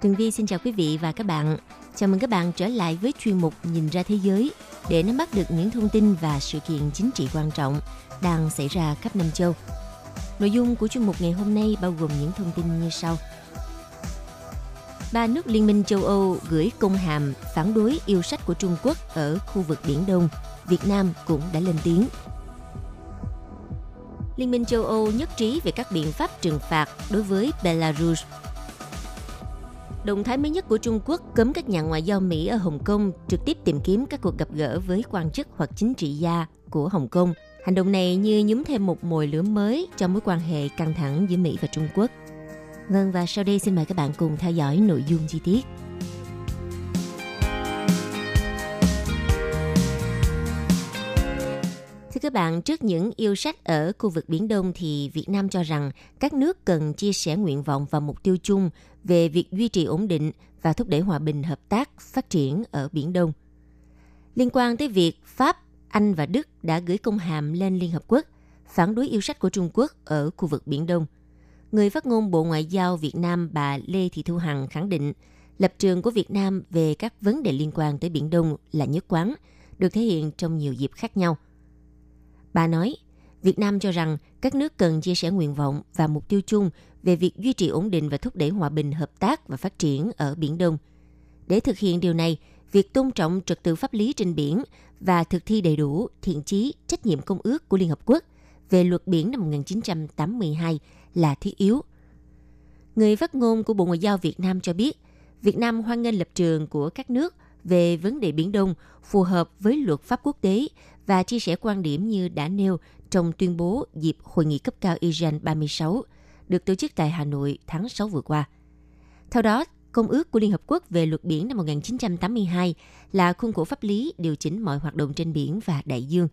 Tường Vi xin chào quý vị và các bạn. Chào mừng các bạn trở lại với chuyên mục Nhìn ra thế giới để nắm bắt được những thông tin và sự kiện chính trị quan trọng đang xảy ra khắp năm châu. Nội dung của chuyên mục ngày hôm nay bao gồm những thông tin như sau. Ba nước Liên minh châu Âu gửi công hàm phản đối yêu sách của Trung Quốc ở khu vực Biển Đông. Việt Nam cũng đã lên tiếng. Liên minh châu Âu nhất trí về các biện pháp trừng phạt đối với Belarus Động thái mới nhất của Trung Quốc cấm các nhà ngoại giao Mỹ ở Hồng Kông trực tiếp tìm kiếm các cuộc gặp gỡ với quan chức hoặc chính trị gia của Hồng Kông. Hành động này như nhúm thêm một mồi lửa mới cho mối quan hệ căng thẳng giữa Mỹ và Trung Quốc. Vâng và sau đây xin mời các bạn cùng theo dõi nội dung chi tiết. Thưa các bạn, trước những yêu sách ở khu vực Biển Đông thì Việt Nam cho rằng các nước cần chia sẻ nguyện vọng và mục tiêu chung về việc duy trì ổn định và thúc đẩy hòa bình hợp tác phát triển ở Biển Đông. Liên quan tới việc Pháp, Anh và Đức đã gửi công hàm lên Liên Hợp Quốc phản đối yêu sách của Trung Quốc ở khu vực Biển Đông. Người phát ngôn Bộ Ngoại giao Việt Nam bà Lê Thị Thu Hằng khẳng định lập trường của Việt Nam về các vấn đề liên quan tới Biển Đông là nhất quán, được thể hiện trong nhiều dịp khác nhau – Bà nói, Việt Nam cho rằng các nước cần chia sẻ nguyện vọng và mục tiêu chung về việc duy trì ổn định và thúc đẩy hòa bình, hợp tác và phát triển ở Biển Đông. Để thực hiện điều này, việc tôn trọng trật tự pháp lý trên biển và thực thi đầy đủ thiện chí trách nhiệm công ước của Liên Hợp Quốc về luật biển năm 1982 là thiết yếu. Người phát ngôn của Bộ Ngoại giao Việt Nam cho biết, Việt Nam hoan nghênh lập trường của các nước về vấn đề Biển Đông phù hợp với luật pháp quốc tế và chia sẻ quan điểm như đã nêu trong tuyên bố dịp Hội nghị cấp cao ASEAN 36 được tổ chức tại Hà Nội tháng 6 vừa qua. Theo đó, Công ước của Liên Hợp Quốc về luật biển năm 1982 là khuôn khổ pháp lý điều chỉnh mọi hoạt động trên biển và đại dương.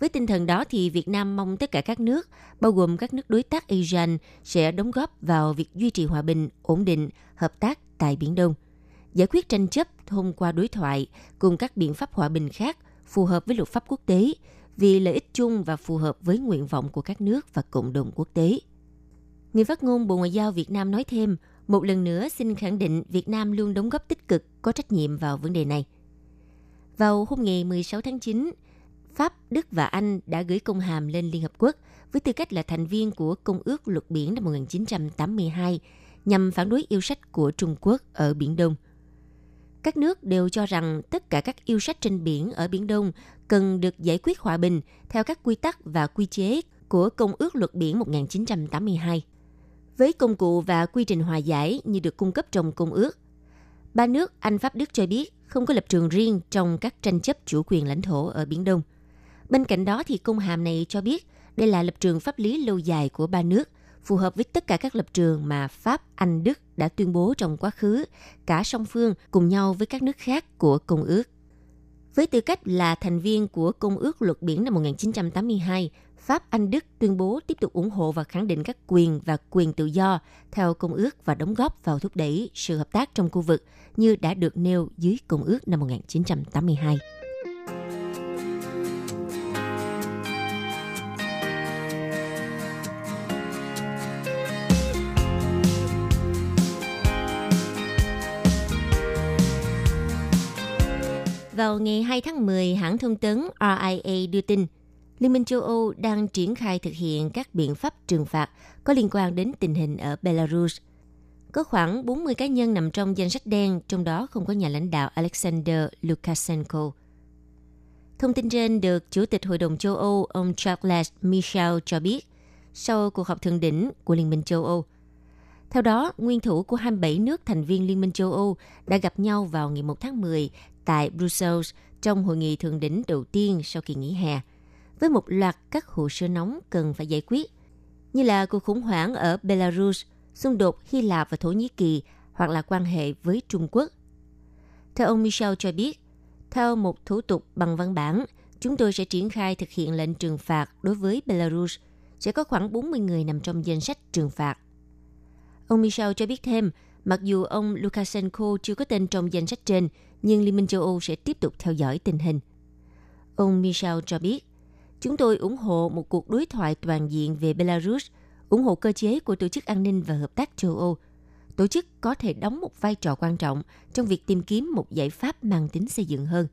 Với tinh thần đó thì Việt Nam mong tất cả các nước, bao gồm các nước đối tác ASEAN, sẽ đóng góp vào việc duy trì hòa bình, ổn định, hợp tác tại Biển Đông, giải quyết tranh chấp thông qua đối thoại cùng các biện pháp hòa bình khác – phù hợp với luật pháp quốc tế vì lợi ích chung và phù hợp với nguyện vọng của các nước và cộng đồng quốc tế. Người phát ngôn Bộ Ngoại giao Việt Nam nói thêm, một lần nữa xin khẳng định Việt Nam luôn đóng góp tích cực, có trách nhiệm vào vấn đề này. Vào hôm ngày 16 tháng 9, Pháp, Đức và Anh đã gửi công hàm lên Liên Hợp Quốc với tư cách là thành viên của Công ước Luật Biển năm 1982 nhằm phản đối yêu sách của Trung Quốc ở Biển Đông – các nước đều cho rằng tất cả các yêu sách trên biển ở Biển Đông cần được giải quyết hòa bình theo các quy tắc và quy chế của Công ước Luật Biển 1982. Với công cụ và quy trình hòa giải như được cung cấp trong công ước, ba nước Anh, Pháp, Đức cho biết không có lập trường riêng trong các tranh chấp chủ quyền lãnh thổ ở Biển Đông. Bên cạnh đó thì công hàm này cho biết đây là lập trường pháp lý lâu dài của ba nước – phù hợp với tất cả các lập trường mà Pháp, Anh, Đức đã tuyên bố trong quá khứ, cả song phương cùng nhau với các nước khác của Công ước. Với tư cách là thành viên của Công ước Luật Biển năm 1982, Pháp, Anh, Đức tuyên bố tiếp tục ủng hộ và khẳng định các quyền và quyền tự do theo Công ước và đóng góp vào thúc đẩy sự hợp tác trong khu vực như đã được nêu dưới Công ước năm 1982. Vào ngày 2 tháng 10, hãng thông tấn RIA đưa tin, Liên minh châu Âu đang triển khai thực hiện các biện pháp trừng phạt có liên quan đến tình hình ở Belarus. Có khoảng 40 cá nhân nằm trong danh sách đen, trong đó không có nhà lãnh đạo Alexander Lukashenko. Thông tin trên được Chủ tịch Hội đồng châu Âu ông Charles Michel cho biết sau cuộc họp thượng đỉnh của Liên minh châu Âu. Theo đó, nguyên thủ của 27 nước thành viên Liên minh châu Âu đã gặp nhau vào ngày 1 tháng 10 tại Brussels trong hội nghị thượng đỉnh đầu tiên sau kỳ nghỉ hè, với một loạt các hồ sơ nóng cần phải giải quyết. như là cuộc khủng hoảng ở Belarus, xung đột Hy Lạp và Thổ Nhĩ Kỳ hoặc là quan hệ với Trung Quốc. Theo ông Michel cho biết, theo một thủ tục bằng văn bản, chúng tôi sẽ triển khai thực hiện lệnh trừng phạt đối với Belarus. Sẽ có khoảng 40 người nằm trong danh sách trừng phạt. Ông Michel cho biết thêm, mặc dù ông Lukashenko chưa có tên trong danh sách trên, nhưng Liên minh châu Âu sẽ tiếp tục theo dõi tình hình. Ông Michel cho biết, chúng tôi ủng hộ một cuộc đối thoại toàn diện về Belarus, ủng hộ cơ chế của Tổ chức An ninh và Hợp tác châu Âu. Tổ chức có thể đóng một vai trò quan trọng trong việc tìm kiếm một giải pháp mang tính xây dựng hơn.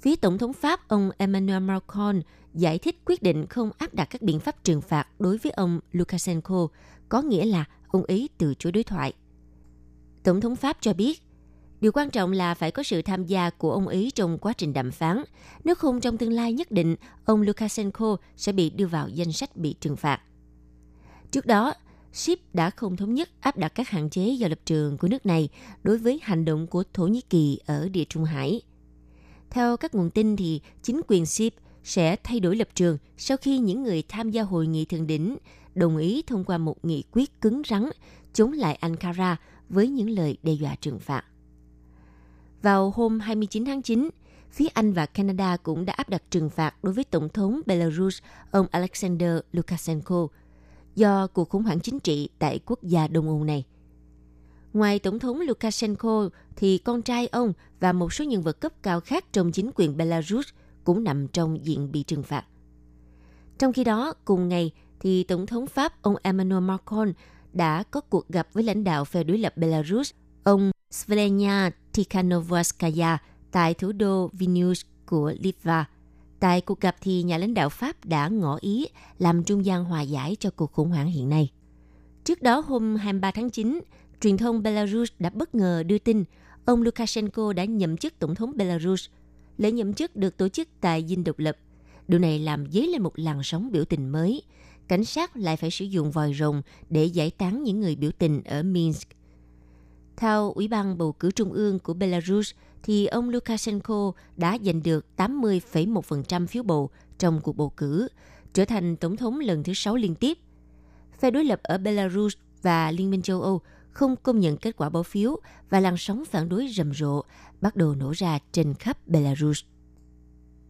Phía Tổng thống Pháp ông Emmanuel Macron giải thích quyết định không áp đặt các biện pháp trừng phạt đối với ông Lukashenko có nghĩa là ông ấy từ chối đối thoại. Tổng thống Pháp cho biết, điều quan trọng là phải có sự tham gia của ông ấy trong quá trình đàm phán. Nếu không trong tương lai nhất định, ông Lukashenko sẽ bị đưa vào danh sách bị trừng phạt. Trước đó, Ship đã không thống nhất áp đặt các hạn chế do lập trường của nước này đối với hành động của Thổ Nhĩ Kỳ ở Địa Trung Hải. Theo các nguồn tin thì chính quyền Ship sẽ thay đổi lập trường sau khi những người tham gia hội nghị thượng đỉnh đồng ý thông qua một nghị quyết cứng rắn chống lại Ankara với những lời đe dọa trừng phạt. Vào hôm 29 tháng 9, phía Anh và Canada cũng đã áp đặt trừng phạt đối với Tổng thống Belarus ông Alexander Lukashenko do cuộc khủng hoảng chính trị tại quốc gia Đông Âu này. Ngoài Tổng thống Lukashenko thì con trai ông và một số nhân vật cấp cao khác trong chính quyền Belarus cũng nằm trong diện bị trừng phạt. Trong khi đó, cùng ngày, thì Tổng thống Pháp ông Emmanuel Macron đã có cuộc gặp với lãnh đạo phe đối lập Belarus, ông Svelenia Tikhanovskaya tại thủ đô Vilnius của Litva. Tại cuộc gặp thì nhà lãnh đạo Pháp đã ngỏ ý làm trung gian hòa giải cho cuộc khủng hoảng hiện nay. Trước đó hôm 23 tháng 9, truyền thông Belarus đã bất ngờ đưa tin ông Lukashenko đã nhậm chức tổng thống Belarus. Lễ nhậm chức được tổ chức tại Dinh Độc lập. Điều này làm dấy lên một làn sóng biểu tình mới. Cảnh sát lại phải sử dụng vòi rồng để giải tán những người biểu tình ở Minsk. Theo Ủy ban bầu cử trung ương của Belarus, thì ông Lukashenko đã giành được 80,1% phiếu bầu trong cuộc bầu cử, trở thành tổng thống lần thứ sáu liên tiếp. Phe đối lập ở Belarus và Liên minh châu Âu không công nhận kết quả bỏ phiếu và làn sóng phản đối rầm rộ bắt đầu nổ ra trên khắp Belarus.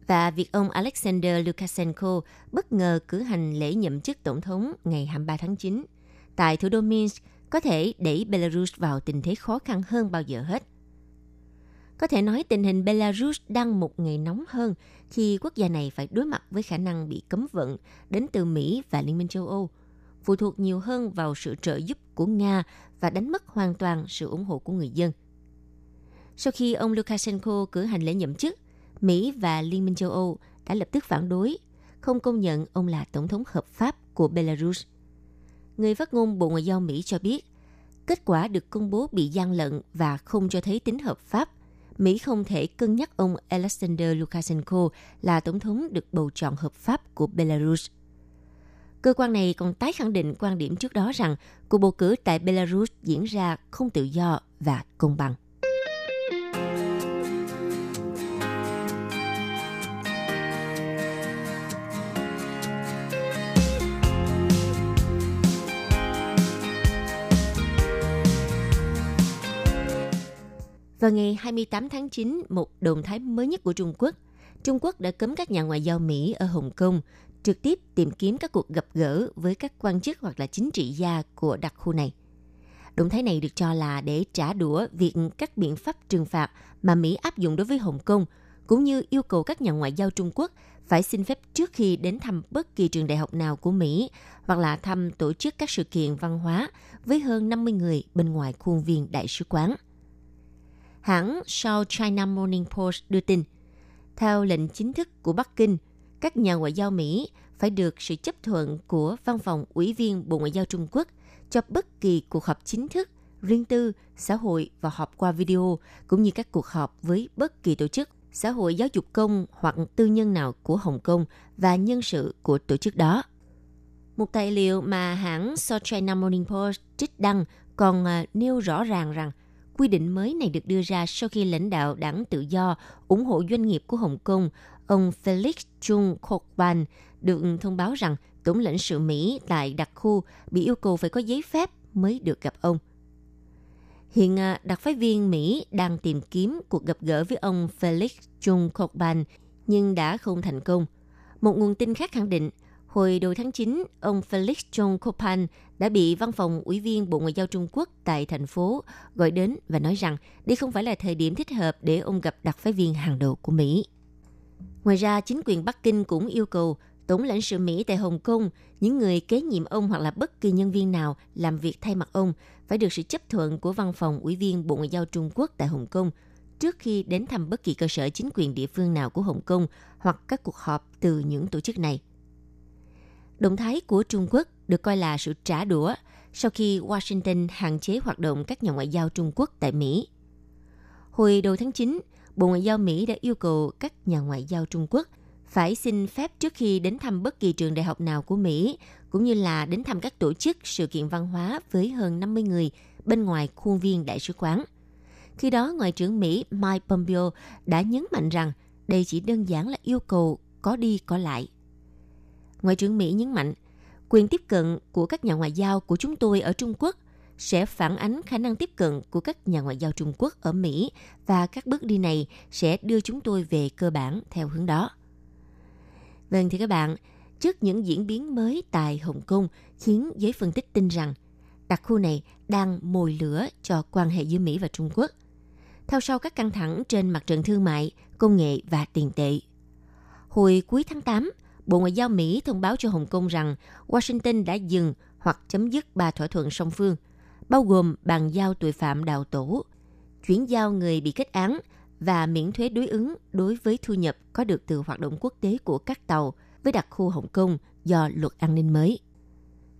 Và việc ông Alexander Lukashenko bất ngờ cử hành lễ nhậm chức tổng thống ngày 23 tháng 9 tại thủ đô Minsk có thể đẩy Belarus vào tình thế khó khăn hơn bao giờ hết. Có thể nói tình hình Belarus đang một ngày nóng hơn khi quốc gia này phải đối mặt với khả năng bị cấm vận đến từ Mỹ và Liên minh châu Âu, phụ thuộc nhiều hơn vào sự trợ giúp của Nga và đánh mất hoàn toàn sự ủng hộ của người dân. Sau khi ông Lukashenko cử hành lễ nhậm chức, Mỹ và Liên minh châu Âu đã lập tức phản đối, không công nhận ông là tổng thống hợp pháp của Belarus. Người phát ngôn Bộ Ngoại giao Mỹ cho biết, kết quả được công bố bị gian lận và không cho thấy tính hợp pháp. Mỹ không thể cân nhắc ông Alexander Lukashenko là tổng thống được bầu chọn hợp pháp của Belarus. Cơ quan này còn tái khẳng định quan điểm trước đó rằng cuộc bầu cử tại Belarus diễn ra không tự do và công bằng. Vào ngày 28 tháng 9, một động thái mới nhất của Trung Quốc, Trung Quốc đã cấm các nhà ngoại giao Mỹ ở Hồng Kông trực tiếp tìm kiếm các cuộc gặp gỡ với các quan chức hoặc là chính trị gia của đặc khu này. Động thái này được cho là để trả đũa việc các biện pháp trừng phạt mà Mỹ áp dụng đối với Hồng Kông, cũng như yêu cầu các nhà ngoại giao Trung Quốc phải xin phép trước khi đến thăm bất kỳ trường đại học nào của Mỹ hoặc là thăm tổ chức các sự kiện văn hóa với hơn 50 người bên ngoài khuôn viên đại sứ quán. Hãng South China Morning Post đưa tin, theo lệnh chính thức của Bắc Kinh, các nhà ngoại giao Mỹ phải được sự chấp thuận của Văn phòng Ủy viên Bộ Ngoại giao Trung Quốc cho bất kỳ cuộc họp chính thức, riêng tư, xã hội và họp qua video, cũng như các cuộc họp với bất kỳ tổ chức, xã hội giáo dục công hoặc tư nhân nào của Hồng Kông và nhân sự của tổ chức đó. Một tài liệu mà hãng South China Morning Post trích đăng còn à, nêu rõ ràng rằng quy định mới này được đưa ra sau khi lãnh đạo đảng tự do ủng hộ doanh nghiệp của Hồng Kông, ông Felix Chung Kokban, được thông báo rằng tổng lãnh sự Mỹ tại đặc khu bị yêu cầu phải có giấy phép mới được gặp ông. Hiện à, đặc phái viên Mỹ đang tìm kiếm cuộc gặp gỡ với ông Felix Chung Kokban nhưng đã không thành công. Một nguồn tin khác khẳng định, hồi đầu tháng 9, ông Felix Chong Kopan đã bị văn phòng ủy viên Bộ Ngoại giao Trung Quốc tại thành phố gọi đến và nói rằng đây không phải là thời điểm thích hợp để ông gặp đặc phái viên hàng đầu của Mỹ. Ngoài ra, chính quyền Bắc Kinh cũng yêu cầu Tổng lãnh sự Mỹ tại Hồng Kông, những người kế nhiệm ông hoặc là bất kỳ nhân viên nào làm việc thay mặt ông phải được sự chấp thuận của văn phòng ủy viên Bộ Ngoại giao Trung Quốc tại Hồng Kông trước khi đến thăm bất kỳ cơ sở chính quyền địa phương nào của Hồng Kông hoặc các cuộc họp từ những tổ chức này. Động thái của Trung Quốc được coi là sự trả đũa sau khi Washington hạn chế hoạt động các nhà ngoại giao Trung Quốc tại Mỹ. Hồi đầu tháng 9, Bộ Ngoại giao Mỹ đã yêu cầu các nhà ngoại giao Trung Quốc – phải xin phép trước khi đến thăm bất kỳ trường đại học nào của Mỹ, cũng như là đến thăm các tổ chức sự kiện văn hóa với hơn 50 người bên ngoài khuôn viên đại sứ quán. Khi đó, Ngoại trưởng Mỹ Mike Pompeo đã nhấn mạnh rằng đây chỉ đơn giản là yêu cầu có đi có lại. Ngoại trưởng Mỹ nhấn mạnh, quyền tiếp cận của các nhà ngoại giao của chúng tôi ở Trung Quốc sẽ phản ánh khả năng tiếp cận của các nhà ngoại giao Trung Quốc ở Mỹ và các bước đi này sẽ đưa chúng tôi về cơ bản theo hướng đó. Vâng thì các bạn, trước những diễn biến mới tại Hồng Kông khiến giới phân tích tin rằng đặc khu này đang mồi lửa cho quan hệ giữa Mỹ và Trung Quốc. Theo sau các căng thẳng trên mặt trận thương mại, công nghệ và tiền tệ. Hồi cuối tháng 8, Bộ Ngoại giao Mỹ thông báo cho Hồng Kông rằng Washington đã dừng hoặc chấm dứt ba thỏa thuận song phương, bao gồm bàn giao tội phạm đào tổ, chuyển giao người bị kết án và miễn thuế đối ứng đối với thu nhập có được từ hoạt động quốc tế của các tàu với đặc khu Hồng Kông do luật an ninh mới.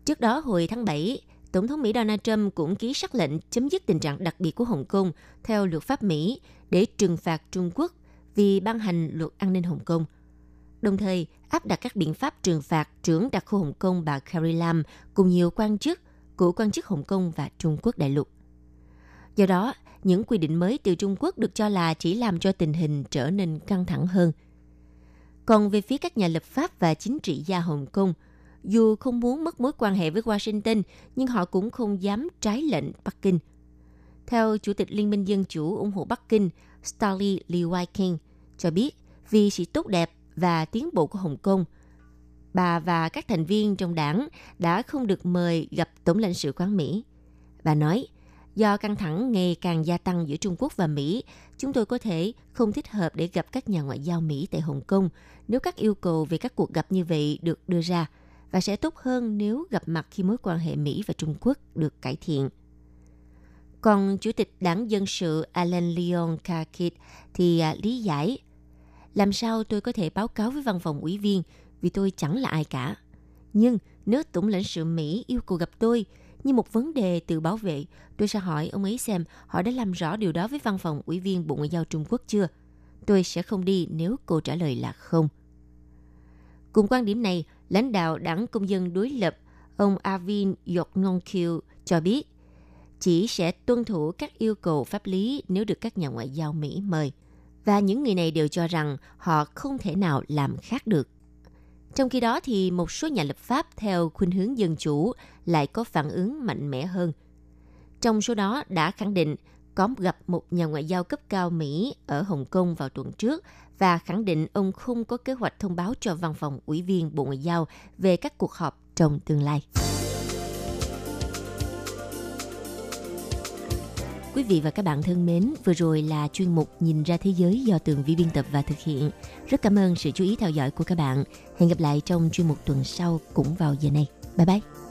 Trước đó hồi tháng 7, Tổng thống Mỹ Donald Trump cũng ký sắc lệnh chấm dứt tình trạng đặc biệt của Hồng Kông theo luật pháp Mỹ để trừng phạt Trung Quốc vì ban hành luật an ninh Hồng Kông. Đồng thời áp đặt các biện pháp trừng phạt trưởng đặc khu Hồng Kông bà Carrie Lam cùng nhiều quan chức của quan chức Hồng Kông và Trung Quốc đại lục. Do đó, những quy định mới từ Trung Quốc được cho là chỉ làm cho tình hình trở nên căng thẳng hơn. Còn về phía các nhà lập pháp và chính trị gia Hồng Kông, dù không muốn mất mối quan hệ với Washington, nhưng họ cũng không dám trái lệnh Bắc Kinh. Theo Chủ tịch Liên minh Dân Chủ ủng hộ Bắc Kinh, Stanley Lee Wai-king cho biết vì sự tốt đẹp và tiến bộ của Hồng Kông, bà và các thành viên trong đảng đã không được mời gặp Tổng lãnh sự quán Mỹ. Bà nói, Do căng thẳng ngày càng gia tăng giữa Trung Quốc và Mỹ, chúng tôi có thể không thích hợp để gặp các nhà ngoại giao Mỹ tại Hồng Kông nếu các yêu cầu về các cuộc gặp như vậy được đưa ra và sẽ tốt hơn nếu gặp mặt khi mối quan hệ Mỹ và Trung Quốc được cải thiện. Còn Chủ tịch Đảng Dân sự Alan Leon Kakit thì à, lý giải làm sao tôi có thể báo cáo với văn phòng ủy viên vì tôi chẳng là ai cả. Nhưng nếu Tổng lãnh sự Mỹ yêu cầu gặp tôi, như một vấn đề tự bảo vệ, tôi sẽ hỏi ông ấy xem họ đã làm rõ điều đó với văn phòng ủy viên Bộ Ngoại giao Trung Quốc chưa. Tôi sẽ không đi nếu cô trả lời là không. Cùng quan điểm này, lãnh đạo đảng công dân đối lập ông Arvin Yoknongkyu cho biết chỉ sẽ tuân thủ các yêu cầu pháp lý nếu được các nhà ngoại giao Mỹ mời. Và những người này đều cho rằng họ không thể nào làm khác được. Trong khi đó thì một số nhà lập pháp theo khuynh hướng dân chủ lại có phản ứng mạnh mẽ hơn. Trong số đó đã khẳng định có gặp một nhà ngoại giao cấp cao Mỹ ở Hồng Kông vào tuần trước và khẳng định ông không có kế hoạch thông báo cho văn phòng ủy viên Bộ Ngoại giao về các cuộc họp trong tương lai. Quý vị và các bạn thân mến, vừa rồi là chuyên mục Nhìn ra thế giới do Tường Vi biên tập và thực hiện. Rất cảm ơn sự chú ý theo dõi của các bạn. Hẹn gặp lại trong chuyên mục tuần sau cũng vào giờ này. Bye bye!